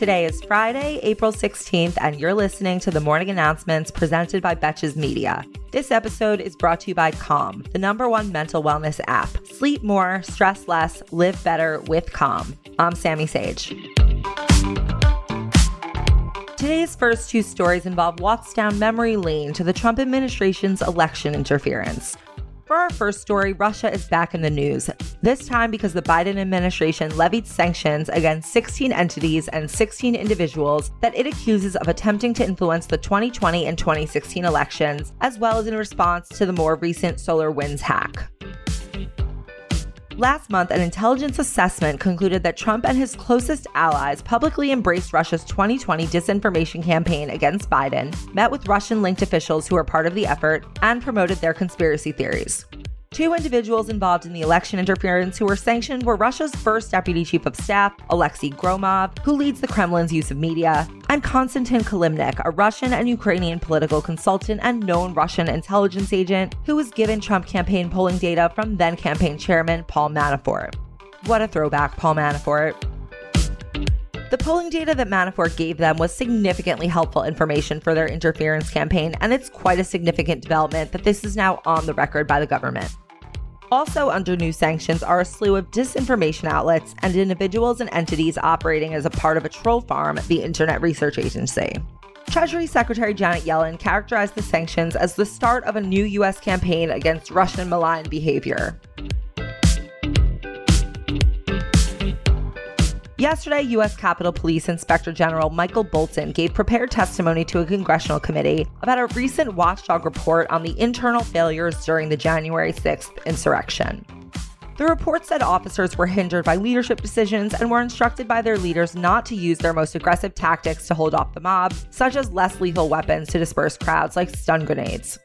Today is Friday, April 16th, and you're listening to the morning announcements presented by Betches Media. This episode is brought to you by Calm, the number one mental wellness app. Sleep more, stress less, live better with Calm. I'm Sammy Sage. Today's first two stories involve walks down memory lane to the Trump administration's election interference. For our first story, Russia is back in the news, this time because the Biden administration levied sanctions against 16 entities and 16 individuals that it accuses of attempting to influence the 2020 and 2016 elections, as well as in response to the more recent SolarWinds hack. Last month, an intelligence assessment concluded that Trump and his closest allies publicly embraced Russia's 2020 disinformation campaign against Biden, met with Russian linked officials who were part of the effort, and promoted their conspiracy theories. Two individuals involved in the election interference who were sanctioned were Russia's first deputy chief of staff, Alexei Gromov, who leads the Kremlin's use of media, and Konstantin Kilimnik, a Russian and Ukrainian political consultant and known Russian intelligence agent who was given Trump campaign polling data from then campaign chairman Paul Manafort. What a throwback, Paul Manafort. The polling data that Manafort gave them was significantly helpful information for their interference campaign, and it's quite a significant development that this is now on the record by the government. Also, under new sanctions are a slew of disinformation outlets and individuals and entities operating as a part of a troll farm, the Internet Research Agency. Treasury Secretary Janet Yellen characterized the sanctions as the start of a new U.S. campaign against Russian malign behavior. Yesterday, U.S. Capitol Police Inspector General Michael Bolton gave prepared testimony to a congressional committee about a recent watchdog report on the internal failures during the January 6th insurrection. The report said officers were hindered by leadership decisions and were instructed by their leaders not to use their most aggressive tactics to hold off the mob, such as less lethal weapons to disperse crowds like stun grenades.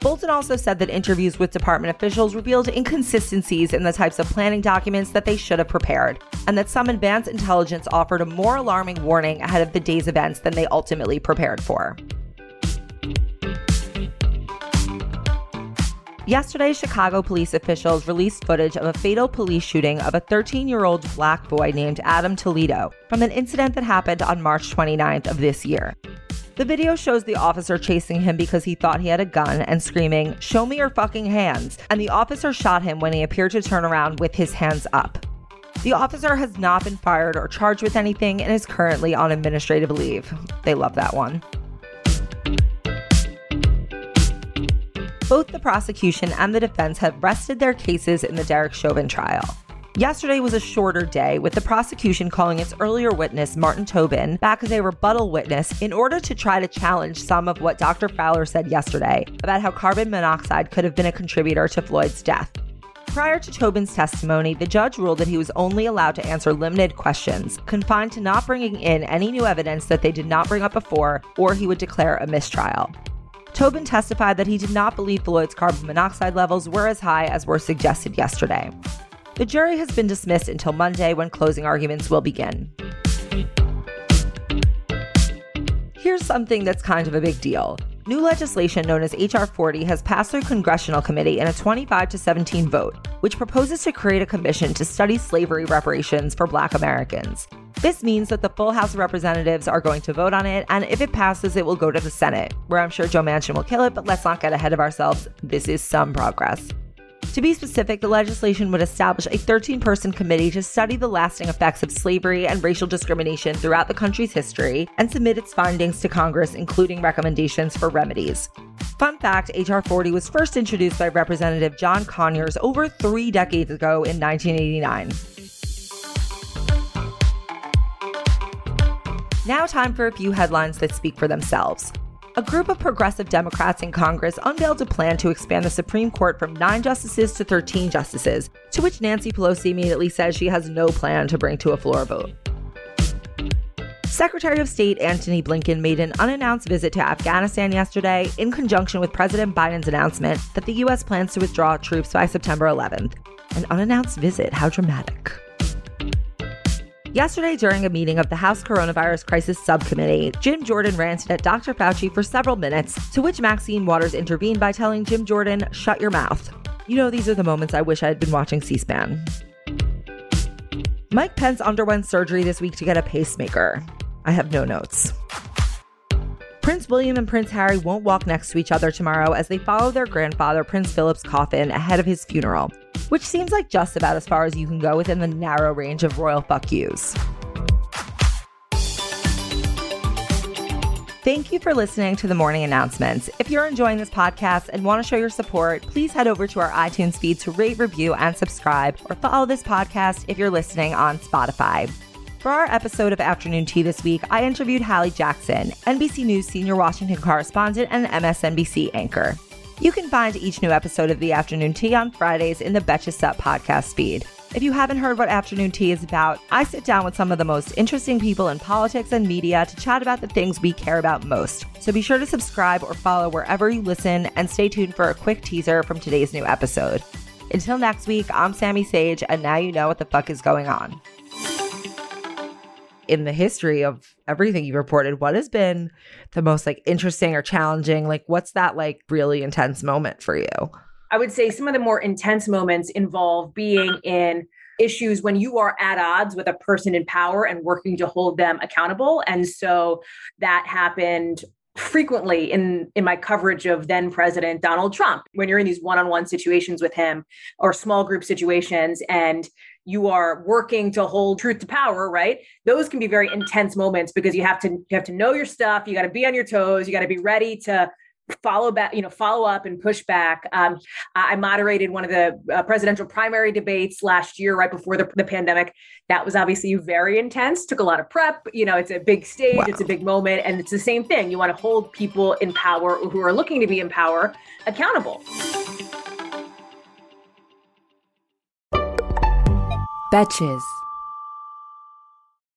Bolton also said that interviews with department officials revealed inconsistencies in the types of planning documents that they should have prepared, and that some advance intelligence offered a more alarming warning ahead of the day's events than they ultimately prepared for. Yesterday, Chicago police officials released footage of a fatal police shooting of a 13 year old black boy named Adam Toledo from an incident that happened on March 29th of this year. The video shows the officer chasing him because he thought he had a gun and screaming, Show me your fucking hands. And the officer shot him when he appeared to turn around with his hands up. The officer has not been fired or charged with anything and is currently on administrative leave. They love that one. Both the prosecution and the defense have rested their cases in the Derek Chauvin trial. Yesterday was a shorter day, with the prosecution calling its earlier witness, Martin Tobin, back as a rebuttal witness in order to try to challenge some of what Dr. Fowler said yesterday about how carbon monoxide could have been a contributor to Floyd's death. Prior to Tobin's testimony, the judge ruled that he was only allowed to answer limited questions, confined to not bringing in any new evidence that they did not bring up before, or he would declare a mistrial. Tobin testified that he did not believe Floyd's carbon monoxide levels were as high as were suggested yesterday. The jury has been dismissed until Monday when closing arguments will begin. Here's something that's kind of a big deal. New legislation known as H.R. 40 has passed through congressional committee in a 25 to 17 vote, which proposes to create a commission to study slavery reparations for black Americans. This means that the full House of Representatives are going to vote on it, and if it passes, it will go to the Senate, where I'm sure Joe Manchin will kill it, but let's not get ahead of ourselves. This is some progress. To be specific, the legislation would establish a 13 person committee to study the lasting effects of slavery and racial discrimination throughout the country's history and submit its findings to Congress, including recommendations for remedies. Fun fact H.R. 40 was first introduced by Representative John Conyers over three decades ago in 1989. Now, time for a few headlines that speak for themselves a group of progressive Democrats in Congress unveiled a plan to expand the Supreme Court from nine justices to 13 justices, to which Nancy Pelosi immediately says she has no plan to bring to a floor vote. Secretary of State Antony Blinken made an unannounced visit to Afghanistan yesterday in conjunction with President Biden's announcement that the U.S. plans to withdraw troops by September 11th. An unannounced visit, how dramatic. Yesterday, during a meeting of the House Coronavirus Crisis Subcommittee, Jim Jordan ranted at Dr. Fauci for several minutes, to which Maxine Waters intervened by telling Jim Jordan, shut your mouth. You know, these are the moments I wish I had been watching C SPAN. Mike Pence underwent surgery this week to get a pacemaker. I have no notes. Prince William and Prince Harry won't walk next to each other tomorrow as they follow their grandfather, Prince Philip's coffin, ahead of his funeral, which seems like just about as far as you can go within the narrow range of royal fuck yous. Thank you for listening to the morning announcements. If you're enjoying this podcast and want to show your support, please head over to our iTunes feed to rate, review, and subscribe, or follow this podcast if you're listening on Spotify. For our episode of Afternoon Tea this week, I interviewed Hallie Jackson, NBC News senior Washington correspondent and MSNBC anchor. You can find each new episode of the Afternoon Tea on Fridays in the Betches Sup podcast feed. If you haven't heard what Afternoon Tea is about, I sit down with some of the most interesting people in politics and media to chat about the things we care about most. So be sure to subscribe or follow wherever you listen and stay tuned for a quick teaser from today's new episode. Until next week, I'm Sammy Sage, and now you know what the fuck is going on. In the history of everything you've reported, what has been the most like interesting or challenging? Like, what's that like really intense moment for you? I would say some of the more intense moments involve being in issues when you are at odds with a person in power and working to hold them accountable. And so that happened frequently in in my coverage of then president Donald Trump when you're in these one-on-one situations with him or small group situations and you are working to hold truth to power right those can be very intense moments because you have to you have to know your stuff you got to be on your toes you got to be ready to follow back, you know, follow up and push back. Um, I moderated one of the uh, presidential primary debates last year, right before the, the, pandemic. That was obviously very intense, took a lot of prep. You know, it's a big stage, wow. it's a big moment. And it's the same thing. You want to hold people in power who are looking to be in power accountable. Betches.